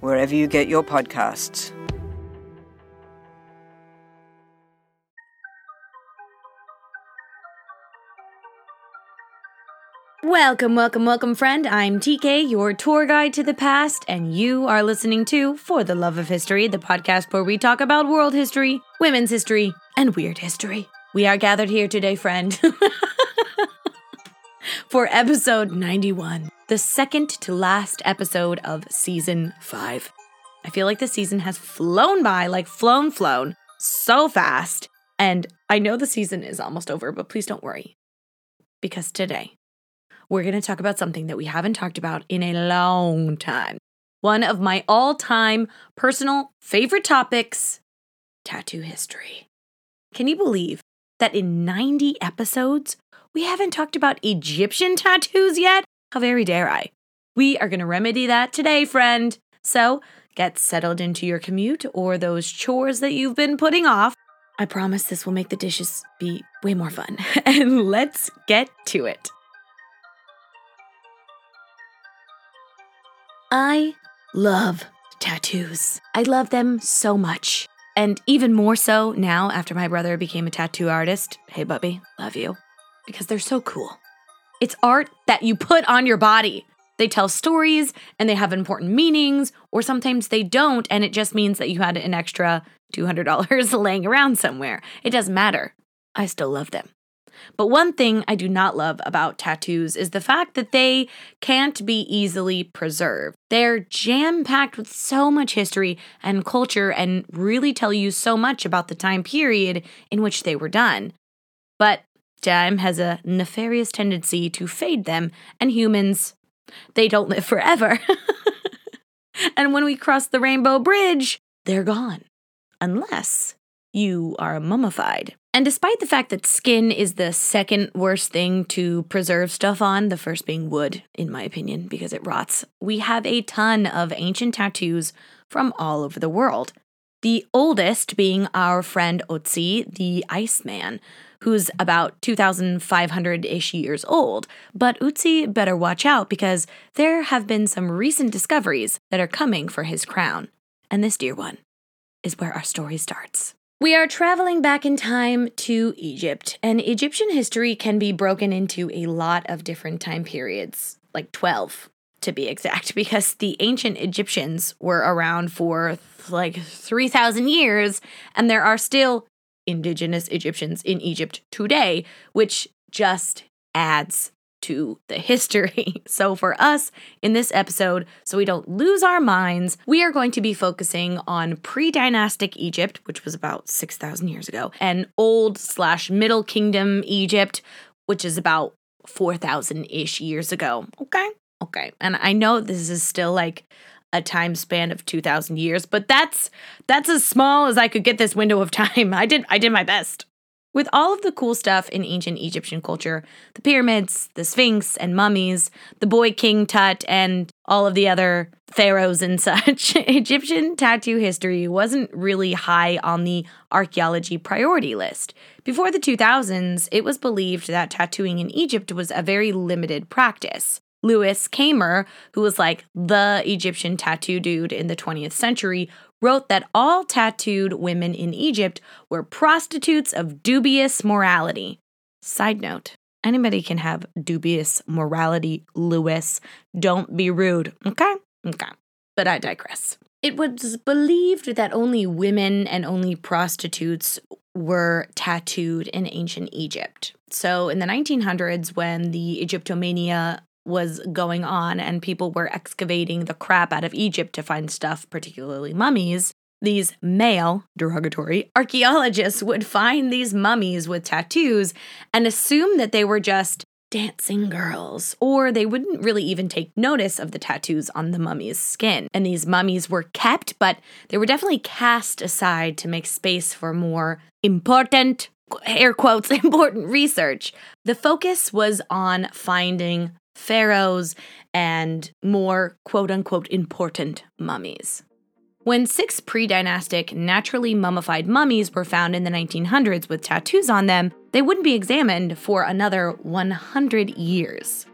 wherever you get your podcasts. Welcome, welcome, welcome, friend. I'm TK, your tour guide to the past, and you are listening to For the Love of History, the podcast where we talk about world history, women's history, and weird history. We are gathered here today, friend, for episode 91, the second to last episode of season 5. I feel like the season has flown by, like flown, flown so fast. And I know the season is almost over, but please don't worry. Because today, we're going to talk about something that we haven't talked about in a long time. One of my all time personal favorite topics tattoo history. Can you believe that in 90 episodes, we haven't talked about Egyptian tattoos yet? How very dare I? We are going to remedy that today, friend. So get settled into your commute or those chores that you've been putting off. I promise this will make the dishes be way more fun. and let's get to it. I love tattoos. I love them so much. And even more so now after my brother became a tattoo artist. Hey, Bubby, love you. Because they're so cool. It's art that you put on your body. They tell stories and they have important meanings, or sometimes they don't, and it just means that you had an extra $200 laying around somewhere. It doesn't matter. I still love them. But one thing I do not love about tattoos is the fact that they can't be easily preserved. They're jam packed with so much history and culture and really tell you so much about the time period in which they were done. But time has a nefarious tendency to fade them, and humans, they don't live forever. and when we cross the Rainbow Bridge, they're gone. Unless you are mummified. And despite the fact that skin is the second worst thing to preserve stuff on, the first being wood, in my opinion, because it rots, we have a ton of ancient tattoos from all over the world. The oldest being our friend Otzi, the Iceman, who's about 2,500 ish years old. But Otzi better watch out because there have been some recent discoveries that are coming for his crown. And this dear one is where our story starts. We are traveling back in time to Egypt, and Egyptian history can be broken into a lot of different time periods, like 12 to be exact, because the ancient Egyptians were around for like 3,000 years, and there are still indigenous Egyptians in Egypt today, which just adds to the history. So, for us in this episode, so we don't lose our minds, we are going to be focusing on pre dynastic Egypt, which was about 6,000 years ago, and old slash middle kingdom Egypt, which is about 4,000 ish years ago. Okay. Okay. And I know this is still like a time span of 2000 years but that's that's as small as i could get this window of time i did i did my best with all of the cool stuff in ancient Egyptian culture the pyramids, the Sphinx and mummies, the boy king Tut, and all of the other pharaohs and such, Egyptian tattoo history wasn't really high on the archaeology priority list. Before the 2000s, it was believed that tattooing in Egypt was a very limited practice. Louis Keimer, who was like the Egyptian tattoo dude in the 20th century, wrote that all tattooed women in Egypt were prostitutes of dubious morality. Side note anybody can have dubious morality, Louis. Don't be rude, okay? Okay. But I digress. It was believed that only women and only prostitutes were tattooed in ancient Egypt. So in the 1900s, when the Egyptomania was going on and people were excavating the crap out of Egypt to find stuff, particularly mummies, these male, derogatory, archaeologists would find these mummies with tattoos and assume that they were just dancing girls, or they wouldn't really even take notice of the tattoos on the mummy's skin. And these mummies were kept, but they were definitely cast aside to make space for more important, air quotes, important research. The focus was on finding pharaohs and more quote unquote important mummies. When six pre dynastic, naturally mummified mummies were found in the 1900s with tattoos on them, they wouldn't be examined for another 100 years.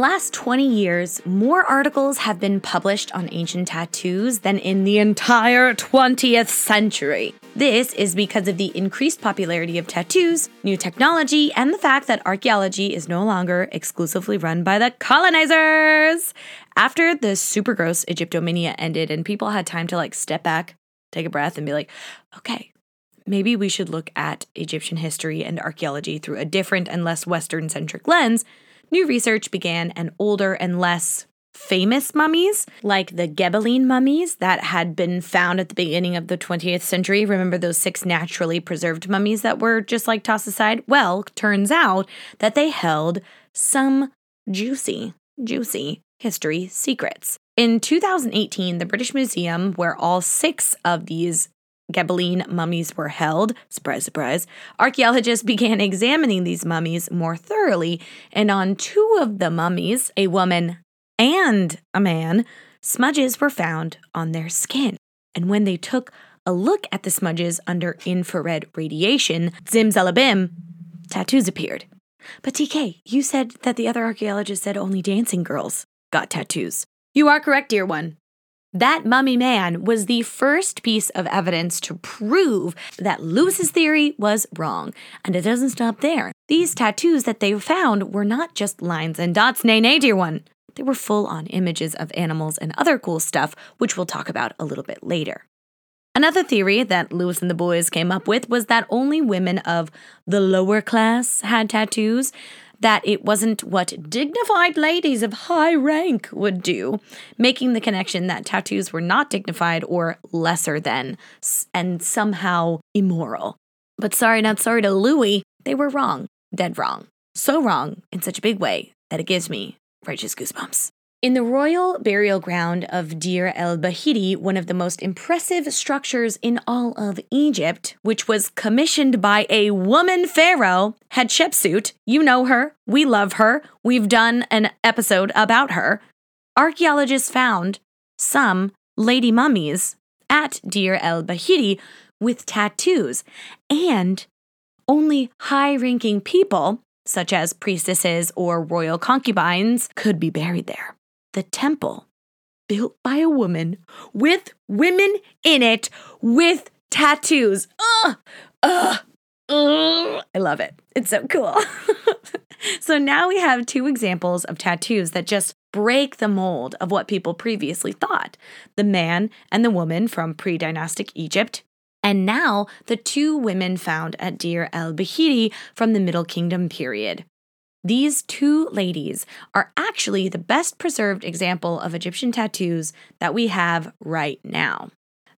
Last 20 years, more articles have been published on ancient tattoos than in the entire 20th century. This is because of the increased popularity of tattoos, new technology, and the fact that archaeology is no longer exclusively run by the colonizers. After the super gross Egyptomania ended and people had time to like step back, take a breath, and be like, okay, maybe we should look at Egyptian history and archaeology through a different and less Western centric lens new research began and older and less famous mummies, like the Gebelein mummies that had been found at the beginning of the 20th century. Remember those six naturally preserved mummies that were just like tossed aside? Well, turns out that they held some juicy, juicy history secrets. In 2018, the British Museum, where all six of these Gebelein mummies were held, surprise, surprise, archaeologists began examining these mummies more thoroughly, and on two of the mummies, a woman and a man, smudges were found on their skin. And when they took a look at the smudges under infrared radiation, zimzalabim, tattoos appeared. But TK, you said that the other archaeologists said only dancing girls got tattoos. You are correct, dear one. That mummy man was the first piece of evidence to prove that Louis's theory was wrong. And it doesn't stop there. These tattoos that they found were not just lines and dots, nay, nay, dear one. They were full on images of animals and other cool stuff, which we'll talk about a little bit later. Another theory that Lewis and the boys came up with was that only women of the lower class had tattoos that it wasn't what dignified ladies of high rank would do, making the connection that tattoos were not dignified or lesser than and somehow immoral. But sorry, not sorry to Louis, they were wrong, dead wrong. So wrong in such a big way that it gives me righteous goosebumps. In the royal burial ground of Deir el Bahari, one of the most impressive structures in all of Egypt, which was commissioned by a woman pharaoh, Hatshepsut. You know her. We love her. We've done an episode about her. Archaeologists found some lady mummies at Deir el Bahari with tattoos, and only high ranking people, such as priestesses or royal concubines, could be buried there the temple built by a woman with women in it with tattoos. Ugh, ugh, ugh. I love it. It's so cool. so now we have two examples of tattoos that just break the mold of what people previously thought the man and the woman from pre dynastic Egypt. And now the two women found at Deir el Bahari from the Middle Kingdom period. These two ladies are actually the best preserved example of Egyptian tattoos that we have right now.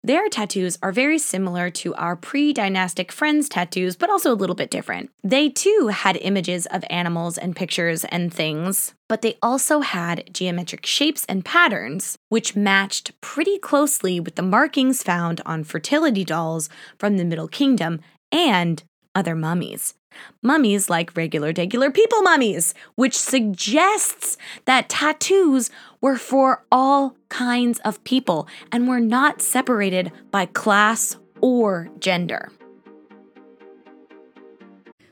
Their tattoos are very similar to our pre dynastic friends' tattoos, but also a little bit different. They too had images of animals and pictures and things, but they also had geometric shapes and patterns, which matched pretty closely with the markings found on fertility dolls from the Middle Kingdom and other mummies. Mummies like regular, regular people mummies, which suggests that tattoos were for all kinds of people and were not separated by class or gender.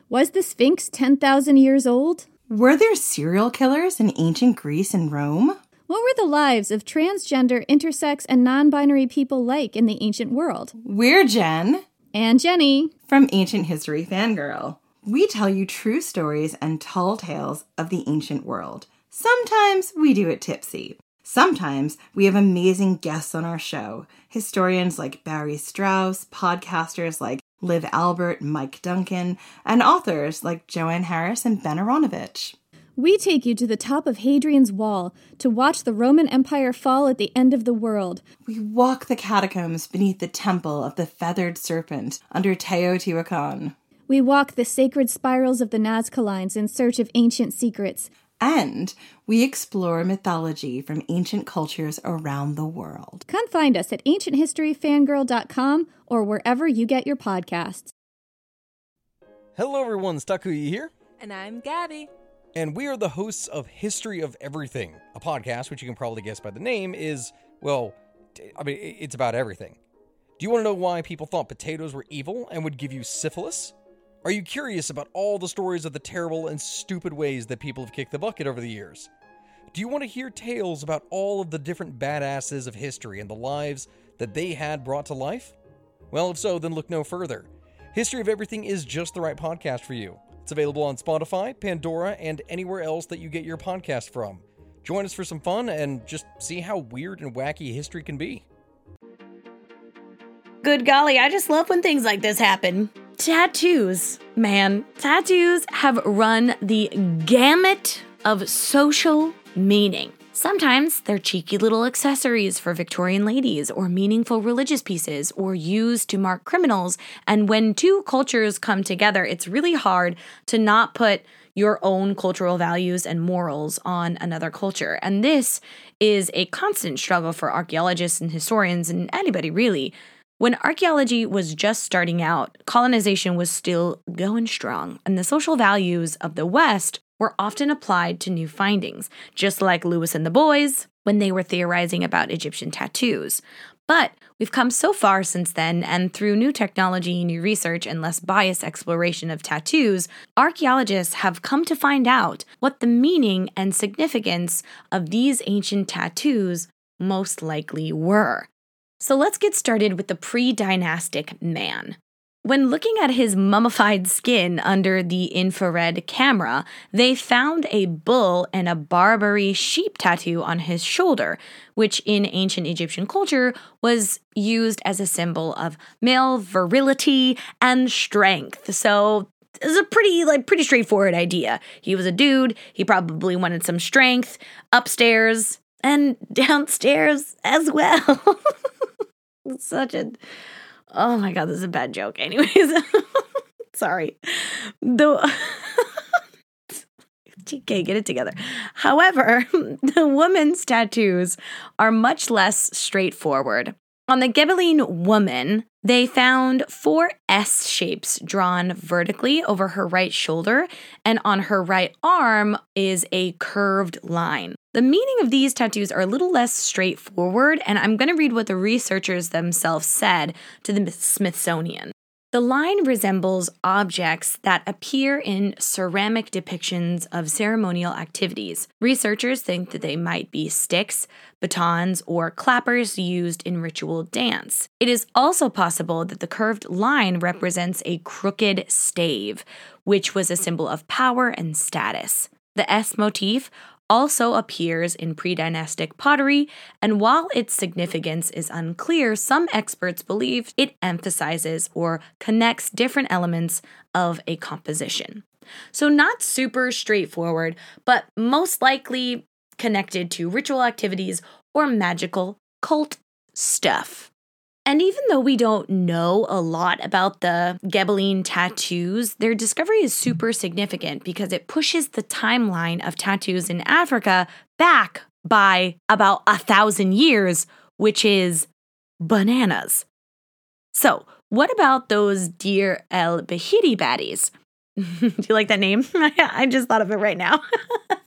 Was the Sphinx 10,000 years old? Were there serial killers in ancient Greece and Rome? What were the lives of transgender, intersex, and non binary people like in the ancient world? We're Jen. And Jenny. From Ancient History Fangirl. We tell you true stories and tall tales of the ancient world. Sometimes we do it tipsy. Sometimes we have amazing guests on our show historians like Barry Strauss, podcasters like Liv Albert, Mike Duncan, and authors like Joanne Harris and Ben Aaronovitch. We take you to the top of Hadrian's Wall to watch the Roman Empire fall at the end of the world. We walk the catacombs beneath the temple of the feathered serpent under Teotihuacan. We walk the sacred spirals of the Nazca Lines in search of ancient secrets. And we explore mythology from ancient cultures around the world. Come find us at ancienthistoryfangirl.com or wherever you get your podcasts. Hello, everyone. Stakuyi here. And I'm Gabby. And we are the hosts of History of Everything, a podcast which you can probably guess by the name is, well, I mean, it's about everything. Do you want to know why people thought potatoes were evil and would give you syphilis? Are you curious about all the stories of the terrible and stupid ways that people have kicked the bucket over the years? Do you want to hear tales about all of the different badasses of history and the lives that they had brought to life? Well, if so, then look no further. History of Everything is just the right podcast for you. It's available on Spotify, Pandora, and anywhere else that you get your podcast from. Join us for some fun and just see how weird and wacky history can be. Good golly, I just love when things like this happen. Tattoos. Man, tattoos have run the gamut of social meaning. Sometimes they're cheeky little accessories for Victorian ladies or meaningful religious pieces or used to mark criminals. And when two cultures come together, it's really hard to not put your own cultural values and morals on another culture. And this is a constant struggle for archaeologists and historians and anybody really when archaeology was just starting out, colonization was still going strong, and the social values of the West were often applied to new findings, just like Louis and the boys when they were theorizing about Egyptian tattoos. But we've come so far since then, and through new technology, new research, and less biased exploration of tattoos, archaeologists have come to find out what the meaning and significance of these ancient tattoos most likely were. So let's get started with the pre dynastic man. When looking at his mummified skin under the infrared camera, they found a bull and a Barbary sheep tattoo on his shoulder, which in ancient Egyptian culture was used as a symbol of male virility and strength. So it's a pretty like pretty straightforward idea. He was a dude, he probably wanted some strength upstairs and downstairs as well. such a oh my god, this is a bad joke. Anyways, sorry. The okay, get it together. However, the woman's tattoos are much less straightforward. On the Gebelein woman, they found four S shapes drawn vertically over her right shoulder, and on her right arm is a curved line. The meaning of these tattoos are a little less straightforward, and I'm going to read what the researchers themselves said to the Smithsonian. The line resembles objects that appear in ceramic depictions of ceremonial activities. Researchers think that they might be sticks, batons, or clappers used in ritual dance. It is also possible that the curved line represents a crooked stave, which was a symbol of power and status. The S motif also appears in pre dynastic pottery, and while its significance is unclear, some experts believe it emphasizes or connects different elements of a composition. So, not super straightforward, but most likely connected to ritual activities or magical cult stuff. And even though we don't know a lot about the Gebelein tattoos, their discovery is super significant because it pushes the timeline of tattoos in Africa back by about a thousand years, which is bananas. So, what about those Deir el Bahari baddies? Do you like that name? I just thought of it right now.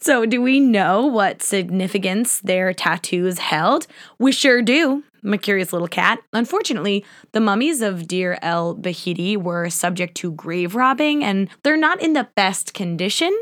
so, do we know what significance their tattoos held? We sure do. A curious little cat. Unfortunately, the mummies of Deir el Bahari were subject to grave robbing, and they're not in the best condition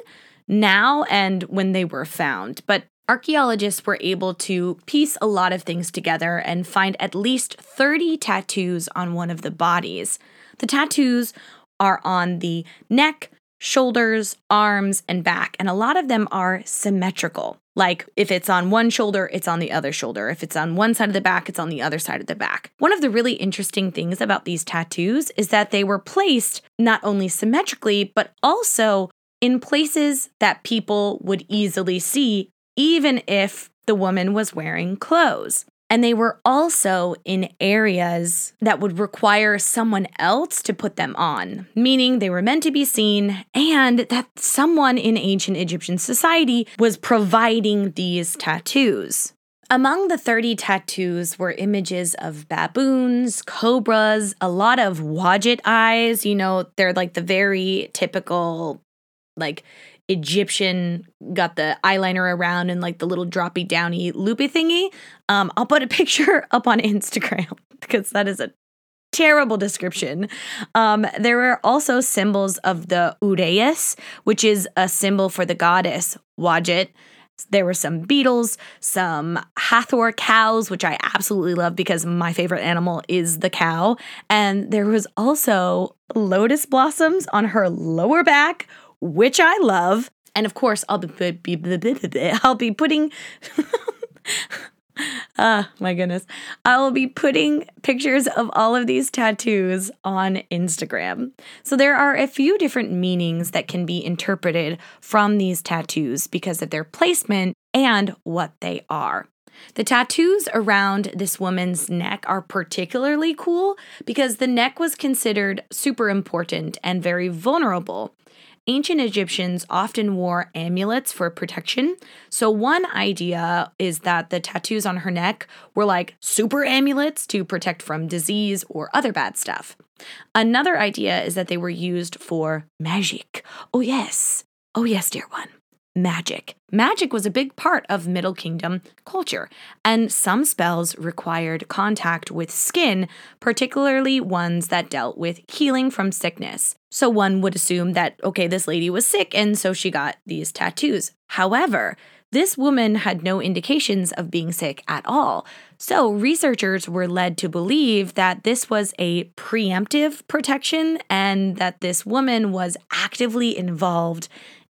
now and when they were found. But archaeologists were able to piece a lot of things together and find at least 30 tattoos on one of the bodies. The tattoos are on the neck, shoulders, arms, and back, and a lot of them are symmetrical. Like if it's on one shoulder, it's on the other shoulder. If it's on one side of the back, it's on the other side of the back. One of the really interesting things about these tattoos is that they were placed not only symmetrically, but also in places that people would easily see, even if the woman was wearing clothes. And they were also in areas that would require someone else to put them on, meaning they were meant to be seen and that someone in ancient Egyptian society was providing these tattoos. Among the 30 tattoos were images of baboons, cobras, a lot of wadjet eyes. You know, they're like the very typical, like Egyptian, got the eyeliner around and like the little droppy downy loopy thingy. Um, I'll put a picture up on Instagram because that is a terrible description. Um, there were also symbols of the Uraeus, which is a symbol for the goddess Wadjet. There were some beetles, some Hathor cows, which I absolutely love because my favorite animal is the cow. And there was also lotus blossoms on her lower back, which I love. And of course, I'll be, I'll be putting. Ah, my goodness. I will be putting pictures of all of these tattoos on Instagram. So there are a few different meanings that can be interpreted from these tattoos because of their placement and what they are. The tattoos around this woman's neck are particularly cool because the neck was considered super important and very vulnerable. Ancient Egyptians often wore amulets for protection. So, one idea is that the tattoos on her neck were like super amulets to protect from disease or other bad stuff. Another idea is that they were used for magic. Oh, yes. Oh, yes, dear one magic. Magic was a big part of Middle Kingdom culture, and some spells required contact with skin, particularly ones that dealt with healing from sickness. So one would assume that, okay, this lady was sick, and so she got these tattoos. However, this woman had no indications of being sick at all. So, researchers were led to believe that this was a preemptive protection and that this woman was actively involved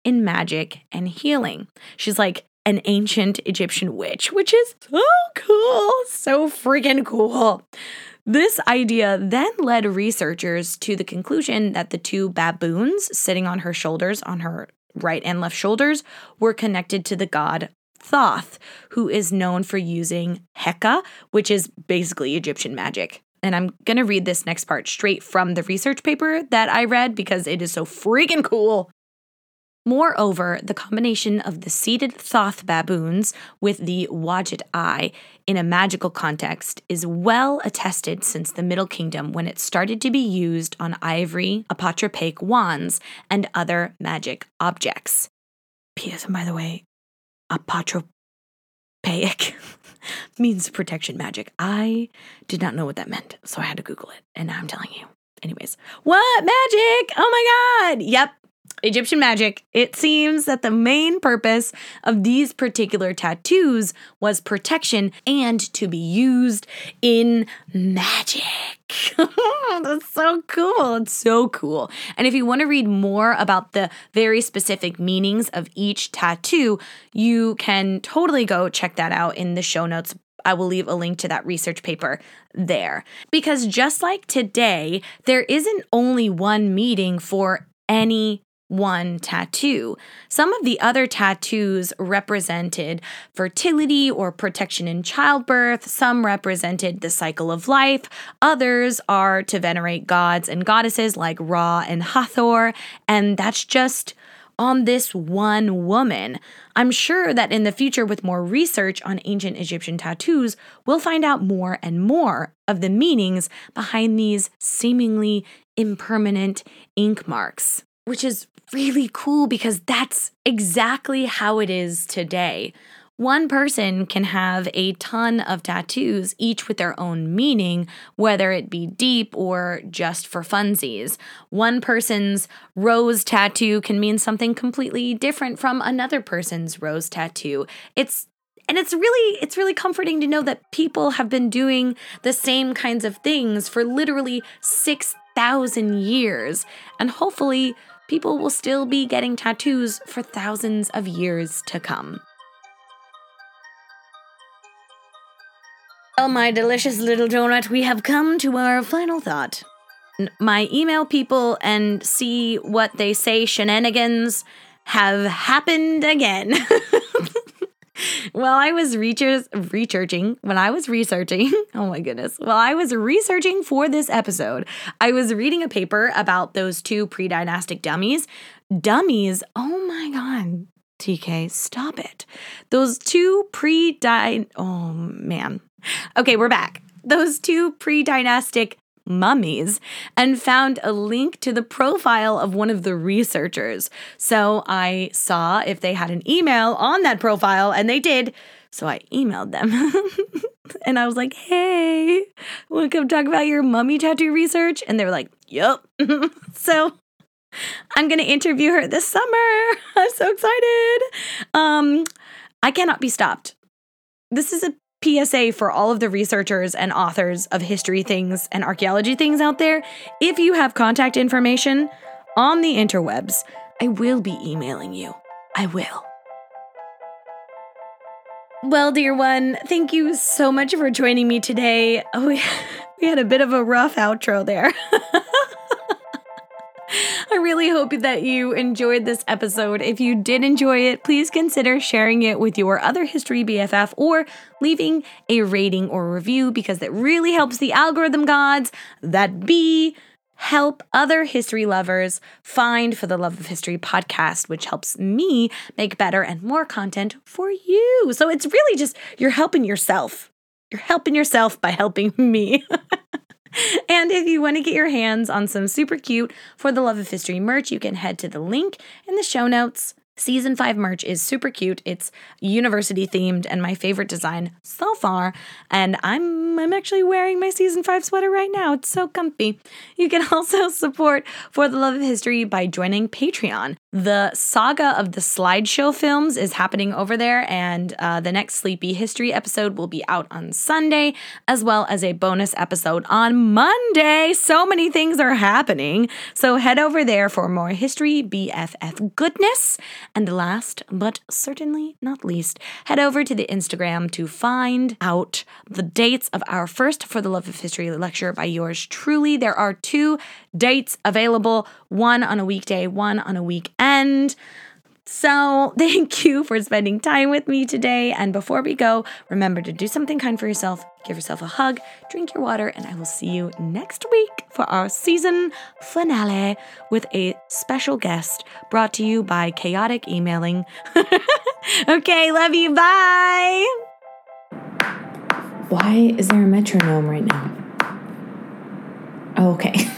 in magic and healing. She's like an ancient Egyptian witch, which is so cool, so freaking cool. This idea then led researchers to the conclusion that the two baboons sitting on her shoulders, on her right and left shoulders, were connected to the god Thoth, who is known for using Heka, which is basically Egyptian magic. And I'm going to read this next part straight from the research paper that I read because it is so freaking cool. Moreover, the combination of the seated Thoth baboons with the Wadjet eye in a magical context is well attested since the Middle Kingdom when it started to be used on ivory, apotropaic wands, and other magic objects. P.S. And by the way, apotropaic means protection magic. I did not know what that meant, so I had to Google it, and now I'm telling you. Anyways, what magic? Oh my god! Yep, Egyptian magic, it seems that the main purpose of these particular tattoos was protection and to be used in magic. That's so cool. It's so cool. And if you want to read more about the very specific meanings of each tattoo, you can totally go check that out in the show notes I will leave a link to that research paper there. Because just like today, there isn't only one meeting for any one tattoo. Some of the other tattoos represented fertility or protection in childbirth, some represented the cycle of life, others are to venerate gods and goddesses like Ra and Hathor, and that's just on this one woman. I'm sure that in the future, with more research on ancient Egyptian tattoos, we'll find out more and more of the meanings behind these seemingly impermanent ink marks which is really cool because that's exactly how it is today. One person can have a ton of tattoos, each with their own meaning, whether it be deep or just for funsies. One person's rose tattoo can mean something completely different from another person's rose tattoo. It's and it's really it's really comforting to know that people have been doing the same kinds of things for literally 6,000 years and hopefully people will still be getting tattoos for thousands of years to come. Well, my delicious little donut, we have come to our final thought. My email people and see what they say shenanigans have happened again. while I was research- researching, when I was researching, oh my goodness, while I was researching for this episode, I was reading a paper about those two pre dynastic dummies. Dummies, oh my God, TK, stop it. Those two pre dy oh man. Okay, we're back. Those two pre dynastic mummies and found a link to the profile of one of the researchers. So I saw if they had an email on that profile, and they did. So I emailed them. and I was like, hey, want to come talk about your mummy tattoo research? And they were like, yep. so I'm to interview her this summer. I'm so excited. Um, I cannot be stopped. This is a PSA for all of the researchers and authors of history things and archaeology things out there. If you have contact information on the interwebs, I will be emailing you. I will. Well, dear one, thank you so much for joining me today. We, we had a bit of a rough outro there. I really hope that you enjoyed this episode. If you did enjoy it, please consider sharing it with your other history BFF or leaving a rating or review because it really helps the algorithm gods that be help other history lovers find For the Love of History podcast, which helps me make better and more content for you. So it's really just you're helping yourself. You're helping yourself by helping me. And if you want to get your hands on some super cute For the Love of History merch, you can head to the link in the show notes. Season 5 merch is super cute. It's university themed and my favorite design so far. And I'm I'm actually wearing my season 5 sweater right now. It's so comfy. You can also support For the Love of History by joining Patreon. The saga of the slideshow films is happening over there, and uh, the next Sleepy History episode will be out on Sunday, as well as a bonus episode on Monday. So many things are happening. So head over there for more history BFF goodness. And last but certainly not least, head over to the Instagram to find out the dates of our first For the Love of History lecture by yours truly. There are two dates available one on a weekday, one on a weekend. So, thank you for spending time with me today. And before we go, remember to do something kind for yourself, give yourself a hug, drink your water, and I will see you next week for our season finale with a special guest brought to you by Chaotic Emailing. okay, love you. Bye. Why is there a metronome right now? Oh, okay.